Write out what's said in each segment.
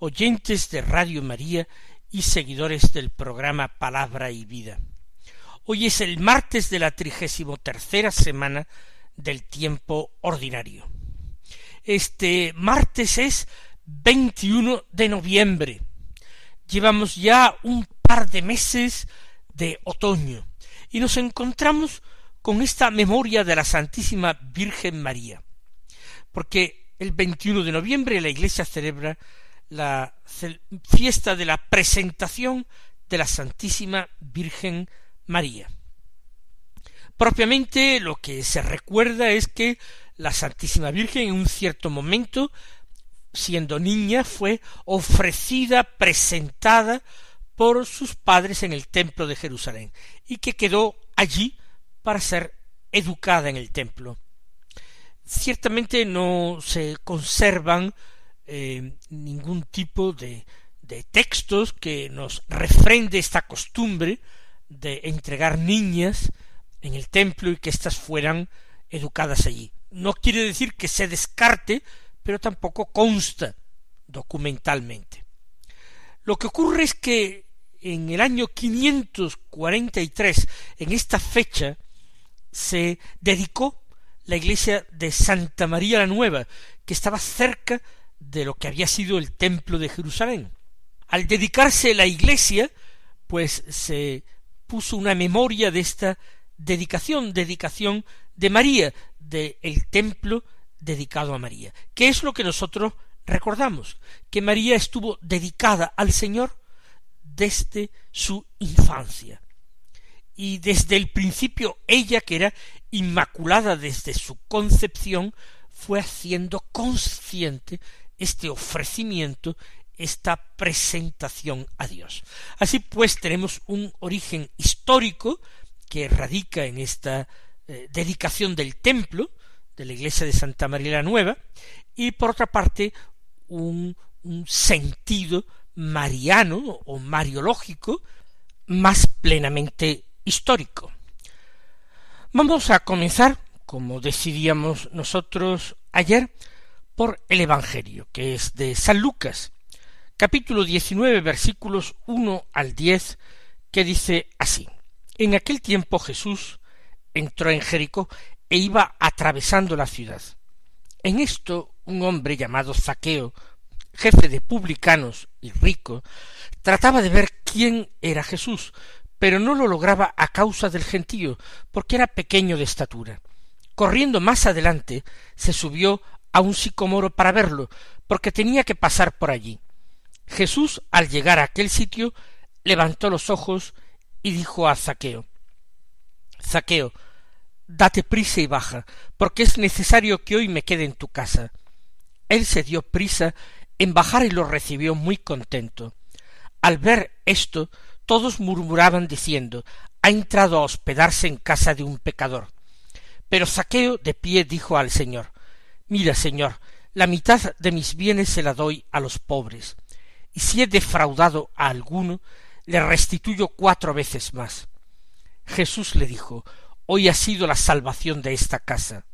oyentes de Radio María y seguidores del programa Palabra y Vida. Hoy es el martes de la trigésimo tercera semana del tiempo ordinario. Este martes es 21 de noviembre Llevamos ya un par de meses de otoño y nos encontramos con esta memoria de la Santísima Virgen María, porque el 21 de noviembre la Iglesia celebra la fiesta de la presentación de la Santísima Virgen María. Propiamente lo que se recuerda es que la Santísima Virgen en un cierto momento siendo niña, fue ofrecida, presentada por sus padres en el templo de Jerusalén, y que quedó allí para ser educada en el templo. Ciertamente no se conservan eh, ningún tipo de, de textos que nos refrende esta costumbre de entregar niñas en el templo y que éstas fueran educadas allí. No quiere decir que se descarte pero tampoco consta documentalmente. Lo que ocurre es que en el año 543, en esta fecha, se dedicó la iglesia de Santa María la Nueva, que estaba cerca de lo que había sido el templo de Jerusalén. Al dedicarse la iglesia, pues se puso una memoria de esta dedicación, dedicación de María, del templo dedicado a María. ¿Qué es lo que nosotros recordamos? Que María estuvo dedicada al Señor desde su infancia. Y desde el principio ella, que era inmaculada desde su concepción, fue haciendo consciente este ofrecimiento, esta presentación a Dios. Así pues tenemos un origen histórico que radica en esta eh, dedicación del templo, de la iglesia de Santa María la Nueva, y por otra parte un, un sentido mariano o mariológico más plenamente histórico. Vamos a comenzar, como decidíamos nosotros ayer, por el Evangelio, que es de San Lucas, capítulo 19, versículos 1 al 10, que dice así. En aquel tiempo Jesús entró en Jericó e iba atravesando la ciudad. En esto un hombre llamado Zaqueo, jefe de publicanos y rico, trataba de ver quién era Jesús, pero no lo lograba a causa del gentío, porque era pequeño de estatura. Corriendo más adelante, se subió a un sicomoro para verlo, porque tenía que pasar por allí. Jesús, al llegar a aquel sitio, levantó los ojos y dijo a Zaqueo Zaqueo, date prisa y baja, porque es necesario que hoy me quede en tu casa. Él se dio prisa en bajar y lo recibió muy contento. Al ver esto, todos murmuraban diciendo ha entrado a hospedarse en casa de un pecador. Pero Saqueo de pie dijo al Señor Mira, Señor, la mitad de mis bienes se la doy a los pobres, y si he defraudado a alguno, le restituyo cuatro veces más. Jesús le dijo hoy ha sido la salvación de esta casa,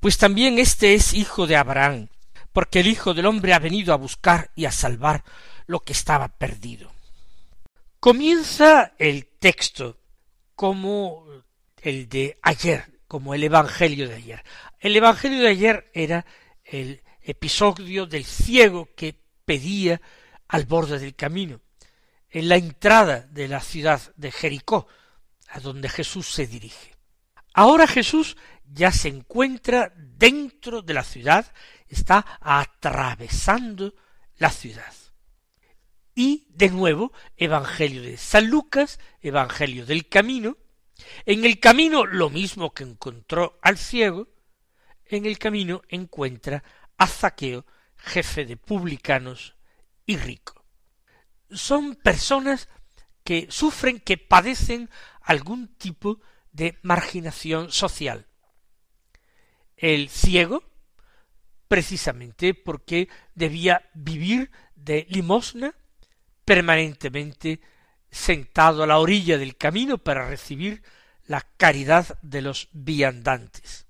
pues también éste es hijo de Abraham, porque el Hijo del hombre ha venido a buscar y a salvar lo que estaba perdido. Comienza el texto como el de ayer, como el Evangelio de ayer. El Evangelio de ayer era el episodio del ciego que pedía al borde del camino, en la entrada de la ciudad de Jericó, a donde Jesús se dirige. Ahora Jesús ya se encuentra dentro de la ciudad, está atravesando la ciudad. Y de nuevo, Evangelio de San Lucas, Evangelio del camino. En el camino lo mismo que encontró al ciego, en el camino encuentra a Zaqueo, jefe de publicanos y rico. son personas que sufren, que padecen algún tipo de marginación social. El ciego, precisamente porque debía vivir de limosna, permanentemente sentado a la orilla del camino para recibir la caridad de los viandantes.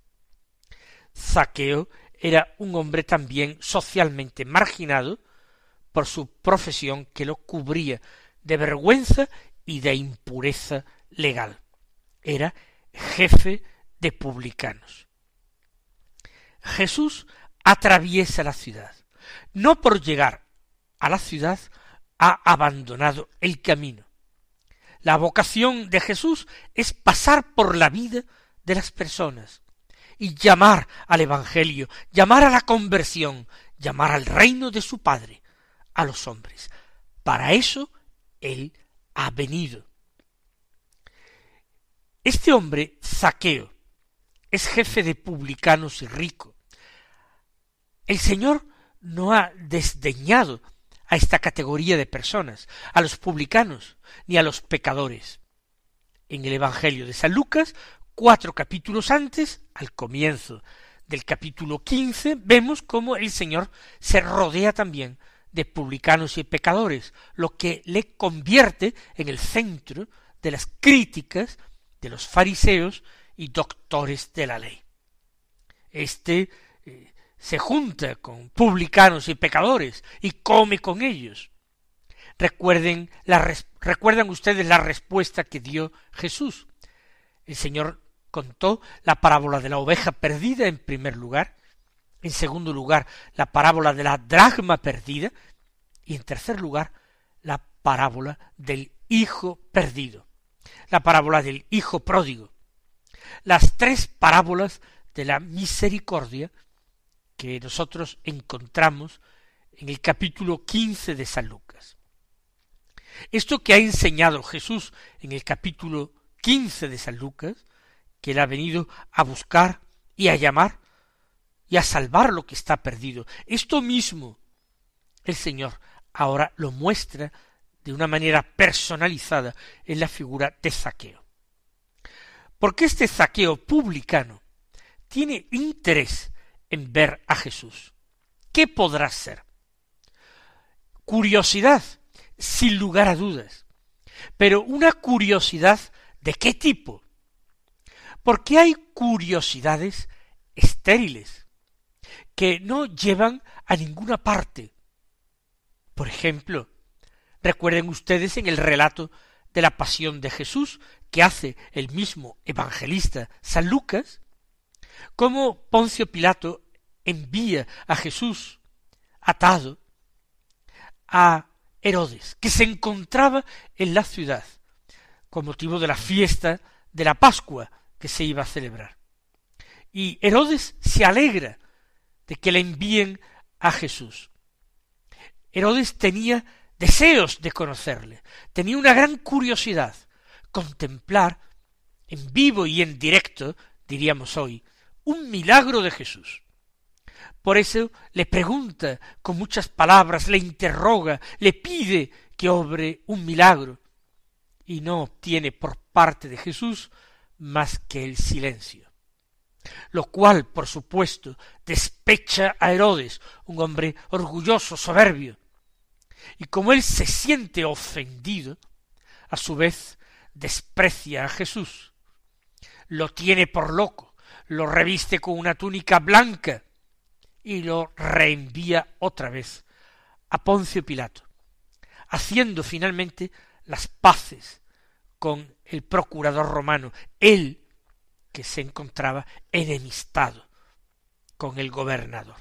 Zaqueo era un hombre también socialmente marginado por su profesión que lo cubría de vergüenza y de impureza legal. Era jefe de publicanos. Jesús atraviesa la ciudad. No por llegar a la ciudad ha abandonado el camino. La vocación de Jesús es pasar por la vida de las personas y llamar al Evangelio, llamar a la conversión, llamar al reino de su Padre, a los hombres. Para eso Él ha venido. Este hombre, Zaqueo, es jefe de publicanos y rico. El Señor no ha desdeñado a esta categoría de personas, a los publicanos, ni a los pecadores. En el Evangelio de San Lucas, cuatro capítulos antes, al comienzo del capítulo quince, vemos cómo el Señor se rodea también de publicanos y pecadores, lo que le convierte en el centro de las críticas de los fariseos y doctores de la ley. Este eh, se junta con publicanos y pecadores y come con ellos. Recuerden recuerdan ustedes la respuesta que dio Jesús. El Señor contó la parábola de la oveja perdida en primer lugar, en segundo lugar la parábola de la dragma perdida y en tercer lugar la parábola del hijo perdido, la parábola del hijo pródigo. Las tres parábolas de la misericordia que nosotros encontramos en el capítulo quince de San Lucas. Esto que ha enseñado Jesús en el capítulo quince de San Lucas, que él ha venido a buscar y a llamar y a salvar lo que está perdido. Esto mismo el Señor ahora lo muestra de una manera personalizada en la figura de Zaqueo. Porque este Zaqueo publicano tiene interés en ver a Jesús. ¿Qué podrá ser? Curiosidad, sin lugar a dudas. Pero una curiosidad de qué tipo? Porque hay curiosidades estériles que no llevan a ninguna parte. Por ejemplo, recuerden ustedes en el relato de la pasión de Jesús que hace el mismo evangelista San Lucas, cómo Poncio Pilato envía a Jesús atado a Herodes, que se encontraba en la ciudad con motivo de la fiesta de la Pascua que se iba a celebrar. Y Herodes se alegra de que le envíen a Jesús. Herodes tenía deseos de conocerle, tenía una gran curiosidad, contemplar en vivo y en directo, diríamos hoy, un milagro de Jesús. Por eso le pregunta con muchas palabras, le interroga, le pide que obre un milagro, y no obtiene por parte de Jesús más que el silencio. Lo cual, por supuesto, despecha a Herodes, un hombre orgulloso, soberbio. Y como él se siente ofendido, a su vez desprecia a Jesús, lo tiene por loco, lo reviste con una túnica blanca y lo reenvía otra vez a Poncio Pilato, haciendo finalmente las paces con el procurador romano, él que se encontraba enemistado con el gobernador.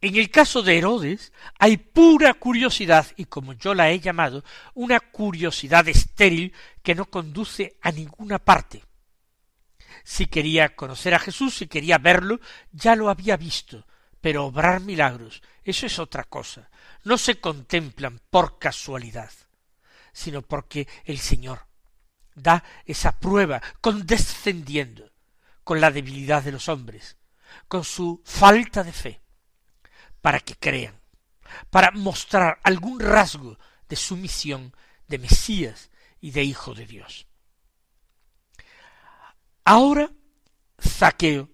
En el caso de Herodes hay pura curiosidad, y como yo la he llamado, una curiosidad estéril que no conduce a ninguna parte. Si quería conocer a Jesús, si quería verlo, ya lo había visto, pero obrar milagros, eso es otra cosa. No se contemplan por casualidad, sino porque el Señor da esa prueba condescendiendo con la debilidad de los hombres, con su falta de fe, para que crean, para mostrar algún rasgo de su misión de Mesías y de Hijo de Dios. Ahora Zaqueo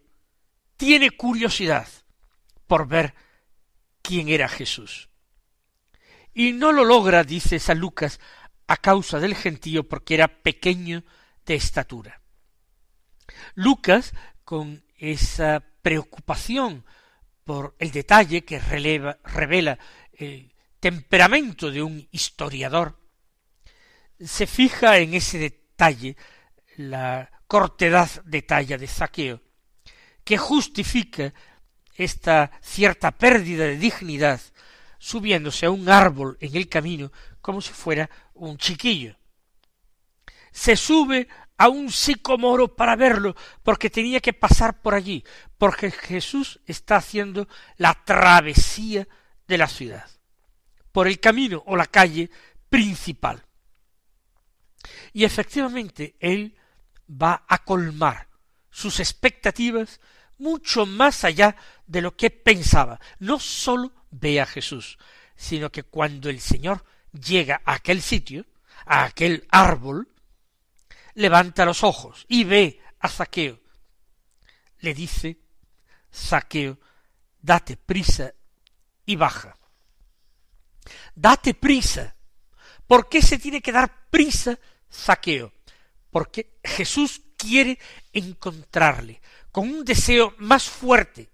tiene curiosidad por ver quién era Jesús. Y no lo logra, dice San Lucas, a causa del gentío porque era pequeño de estatura. Lucas, con esa preocupación por el detalle que revela el temperamento de un historiador, se fija en ese detalle, la cortedad de talla de Zaqueo, que justifica esta cierta pérdida de dignidad subiéndose a un árbol en el camino como si fuera un chiquillo. Se sube a un sicomoro para verlo, porque tenía que pasar por allí, porque Jesús está haciendo la travesía de la ciudad, por el camino o la calle principal. Y efectivamente él va a colmar sus expectativas mucho más allá de lo que pensaba. No sólo ve a Jesús, sino que cuando el Señor llega a aquel sitio, a aquel árbol, levanta los ojos y ve a Zaqueo. Le dice, Zaqueo, date prisa y baja. Date prisa. ¿Por qué se tiene que dar prisa Zaqueo? Porque Jesús quiere encontrarle con un deseo más fuerte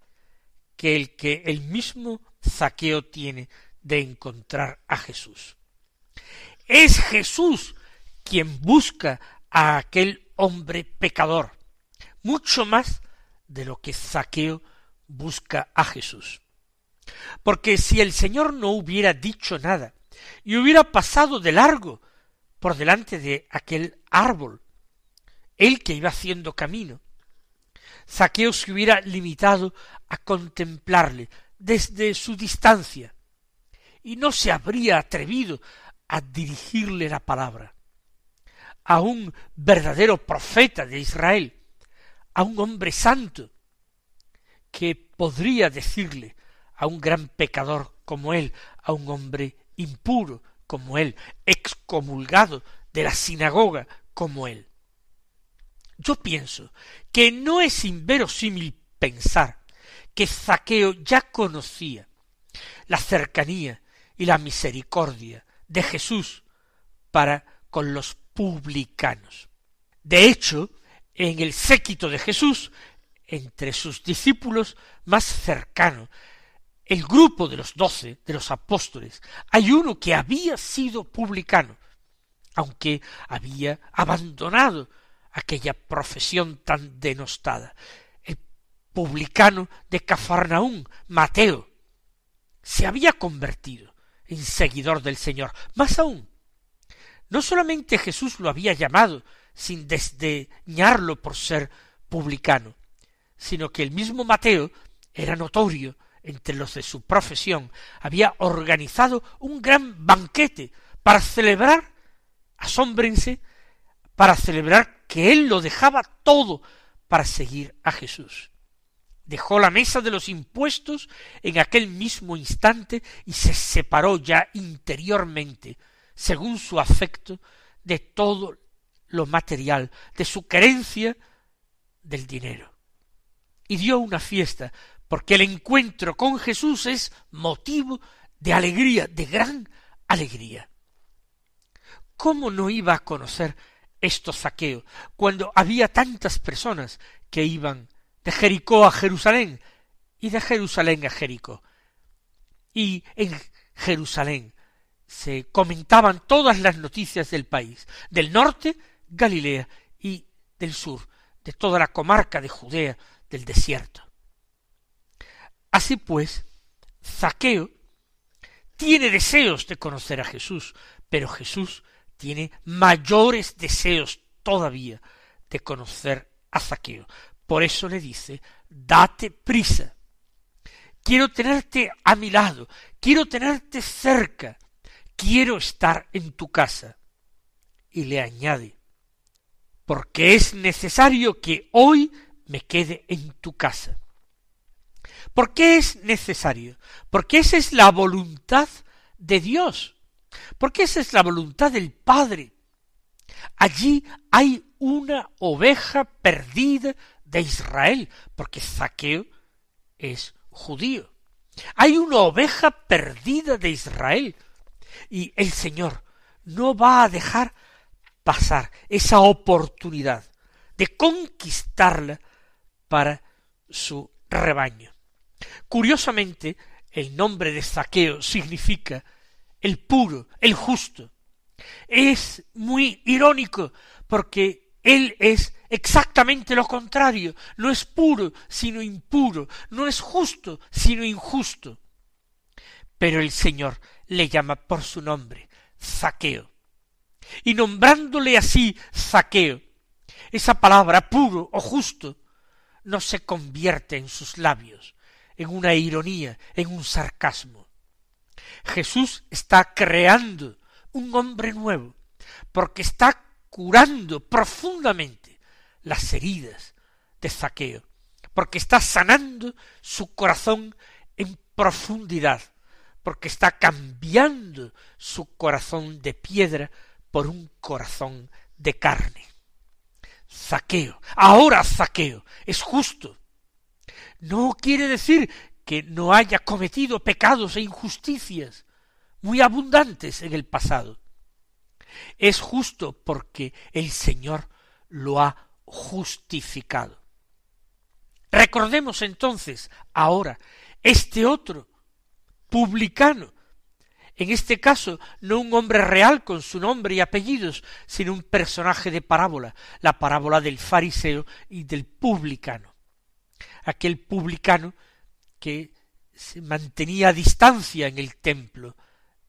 que el que el mismo Zaqueo tiene de encontrar a Jesús. Es Jesús quien busca a aquel hombre pecador, mucho más de lo que Zaqueo busca a Jesús. Porque si el Señor no hubiera dicho nada y hubiera pasado de largo por delante de aquel árbol, él que iba haciendo camino, Zaqueo se hubiera limitado a contemplarle desde su distancia y no se habría atrevido a dirigirle la palabra a un verdadero profeta de Israel, a un hombre santo, que podría decirle a un gran pecador como él, a un hombre impuro como él, excomulgado de la sinagoga como él. Yo pienso que no es inverosímil pensar que Zaqueo ya conocía la cercanía y la misericordia de Jesús para con los publicanos. De hecho, en el séquito de Jesús, entre sus discípulos más cercanos, el grupo de los doce, de los apóstoles, hay uno que había sido publicano, aunque había abandonado aquella profesión tan denostada. El publicano de Cafarnaún, Mateo, se había convertido en seguidor del Señor. Más aún, no solamente Jesús lo había llamado sin desdeñarlo por ser publicano, sino que el mismo Mateo era notorio entre los de su profesión, había organizado un gran banquete para celebrar, asómbrense, para celebrar que él lo dejaba todo para seguir a Jesús. Dejó la mesa de los impuestos en aquel mismo instante y se separó ya interiormente, según su afecto, de todo lo material, de su querencia del dinero. Y dio una fiesta, porque el encuentro con Jesús es motivo de alegría, de gran alegría. ¿Cómo no iba a conocer esto Zaqueo, cuando había tantas personas que iban de Jericó a Jerusalén y de Jerusalén a Jericó. Y en Jerusalén se comentaban todas las noticias del país, del norte, Galilea, y del sur, de toda la comarca de Judea, del desierto. Así pues, Zaqueo tiene deseos de conocer a Jesús, pero Jesús tiene mayores deseos todavía de conocer a Zaqueo. Por eso le dice, date prisa. Quiero tenerte a mi lado, quiero tenerte cerca, quiero estar en tu casa. Y le añade, porque es necesario que hoy me quede en tu casa. ¿Por qué es necesario? Porque esa es la voluntad de Dios. Porque esa es la voluntad del Padre. Allí hay una oveja perdida de Israel, porque Zaqueo es judío. Hay una oveja perdida de Israel. Y el Señor no va a dejar pasar esa oportunidad de conquistarla para su rebaño. Curiosamente, el nombre de Zaqueo significa el puro, el justo. Es muy irónico porque él es exactamente lo contrario, no es puro, sino impuro, no es justo, sino injusto. Pero el Señor le llama por su nombre, Zaqueo. Y nombrándole así Zaqueo, esa palabra puro o justo no se convierte en sus labios en una ironía, en un sarcasmo. Jesús está creando un hombre nuevo, porque está curando profundamente las heridas de Zaqueo, porque está sanando su corazón en profundidad, porque está cambiando su corazón de piedra por un corazón de carne. Zaqueo, ahora Zaqueo, es justo. No quiere decir que no haya cometido pecados e injusticias muy abundantes en el pasado. Es justo porque el Señor lo ha justificado. Recordemos entonces ahora este otro publicano en este caso, no un hombre real con su nombre y apellidos, sino un personaje de parábola, la parábola del fariseo y del publicano. Aquel publicano que se mantenía a distancia en el templo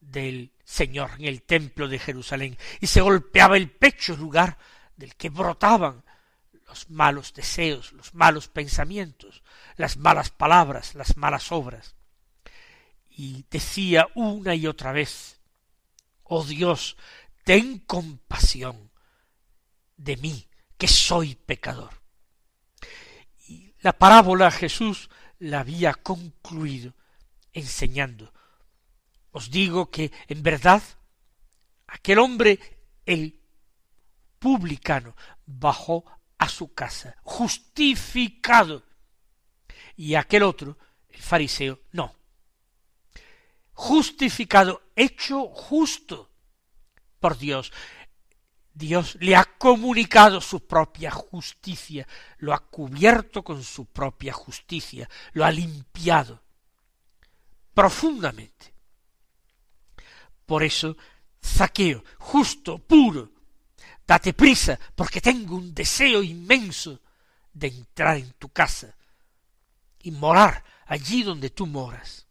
del Señor, en el templo de Jerusalén, y se golpeaba el pecho, lugar del que brotaban los malos deseos, los malos pensamientos, las malas palabras, las malas obras y decía una y otra vez, Oh Dios, ten compasión de mí, que soy pecador. Y la parábola Jesús la había concluido enseñando. Os digo que en verdad aquel hombre, el publicano, bajó a su casa, justificado, y aquel otro, el fariseo, no, justificado, hecho justo por Dios. Dios le ha comunicado su propia justicia, lo ha cubierto con su propia justicia, lo ha limpiado profundamente. Por eso, Zaqueo, justo, puro, date prisa, porque tengo un deseo inmenso de entrar en tu casa y morar allí donde tú moras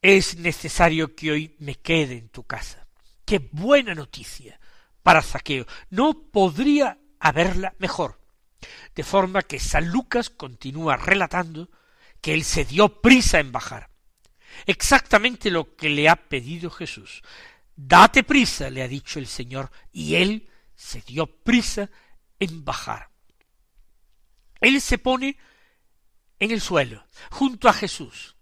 es necesario que hoy me quede en tu casa. Qué buena noticia para Zaqueo. No podría haberla mejor. De forma que San Lucas continúa relatando que él se dio prisa en bajar. Exactamente lo que le ha pedido Jesús. Date prisa, le ha dicho el Señor, y él se dio prisa en bajar. Él se pone en el suelo, junto a Jesús,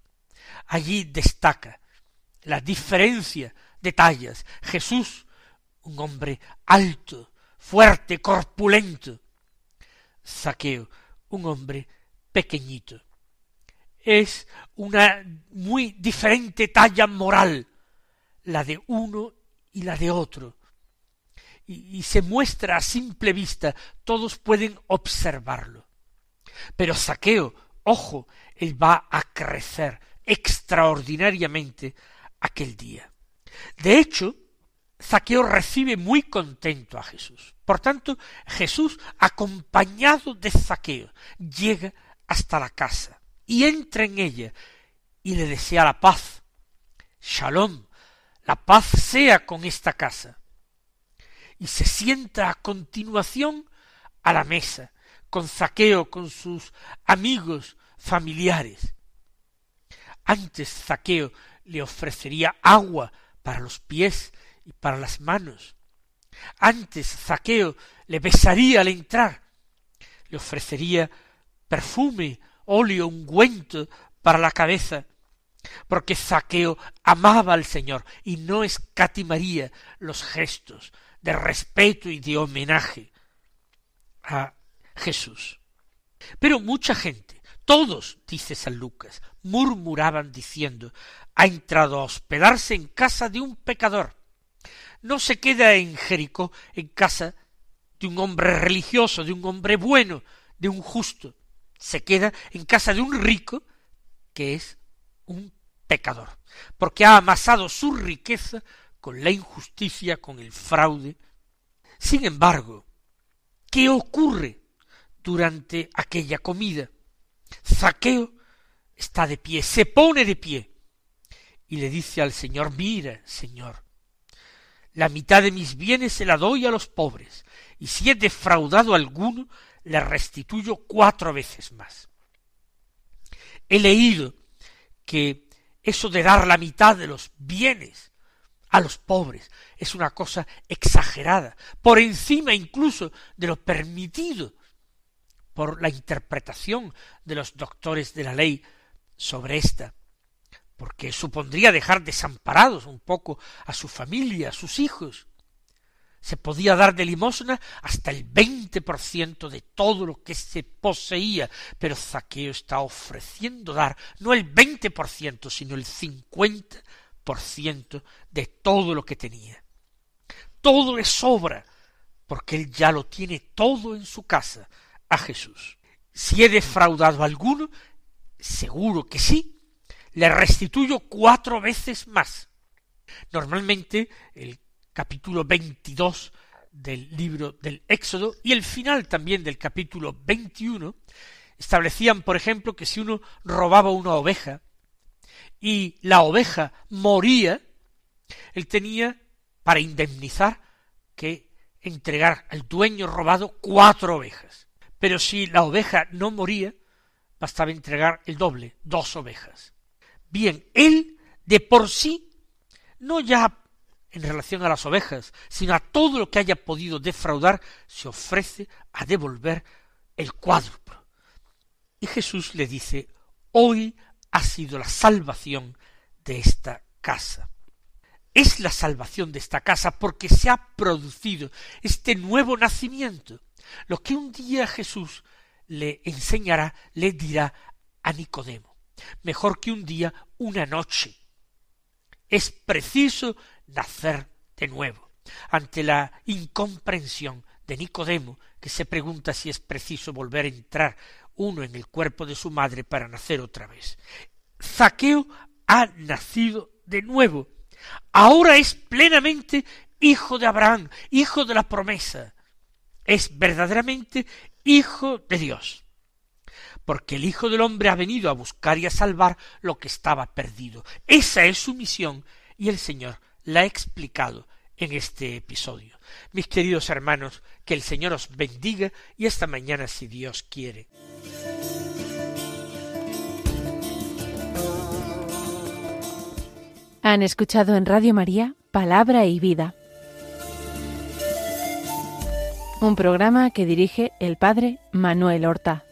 allí destaca la diferencia de tallas. Jesús, un hombre alto, fuerte, corpulento. Saqueo, un hombre pequeñito. Es una muy diferente talla moral la de uno y la de otro. Y, y se muestra a simple vista, todos pueden observarlo. Pero Saqueo, ojo, él va a crecer, extraordinariamente aquel día. De hecho, Zaqueo recibe muy contento a Jesús. Por tanto, Jesús, acompañado de Zaqueo, llega hasta la casa y entra en ella y le desea la paz. Shalom, la paz sea con esta casa. Y se sienta a continuación a la mesa, con Zaqueo, con sus amigos, familiares. Antes Zaqueo le ofrecería agua para los pies y para las manos. Antes Zaqueo le besaría al entrar. Le ofrecería perfume, óleo, ungüento para la cabeza, porque Zaqueo amaba al Señor y no escatimaría los gestos de respeto y de homenaje a Jesús. Pero mucha gente, todos, dice San Lucas, murmuraban diciendo, ha entrado a hospedarse en casa de un pecador. No se queda en Jericó en casa de un hombre religioso, de un hombre bueno, de un justo. Se queda en casa de un rico que es un pecador, porque ha amasado su riqueza con la injusticia, con el fraude. Sin embargo, ¿qué ocurre durante aquella comida? Zaqueo está de pie, se pone de pie y le dice al Señor, mira, Señor, la mitad de mis bienes se la doy a los pobres, y si he defraudado alguno, le restituyo cuatro veces más. He leído que eso de dar la mitad de los bienes a los pobres es una cosa exagerada, por encima incluso de lo permitido por la interpretación de los doctores de la ley sobre esta, porque supondría dejar desamparados un poco a su familia, a sus hijos. Se podía dar de limosna hasta el veinte por ciento de todo lo que se poseía, pero Zaqueo está ofreciendo dar no el veinte por ciento, sino el cincuenta por ciento de todo lo que tenía. Todo le sobra, porque él ya lo tiene todo en su casa, a Jesús. Si he defraudado a alguno, seguro que sí, le restituyo cuatro veces más. Normalmente el capítulo 22 del libro del Éxodo y el final también del capítulo 21 establecían, por ejemplo, que si uno robaba una oveja y la oveja moría, él tenía para indemnizar que entregar al dueño robado cuatro ovejas. Pero si la oveja no moría, bastaba entregar el doble, dos ovejas. Bien, él de por sí, no ya en relación a las ovejas, sino a todo lo que haya podido defraudar, se ofrece a devolver el cuádruplo. Y Jesús le dice, hoy ha sido la salvación de esta casa. Es la salvación de esta casa porque se ha producido este nuevo nacimiento. Lo que un día Jesús le enseñará, le dirá a Nicodemo. Mejor que un día, una noche. Es preciso nacer de nuevo. Ante la incomprensión de Nicodemo, que se pregunta si es preciso volver a entrar uno en el cuerpo de su madre para nacer otra vez. Zaqueo ha nacido de nuevo. Ahora es plenamente hijo de Abraham, hijo de la promesa es verdaderamente hijo de Dios. Porque el Hijo del Hombre ha venido a buscar y a salvar lo que estaba perdido. Esa es su misión y el Señor la ha explicado en este episodio. Mis queridos hermanos, que el Señor os bendiga y esta mañana si Dios quiere. Han escuchado en Radio María Palabra y Vida un programa que dirige el padre Manuel Horta.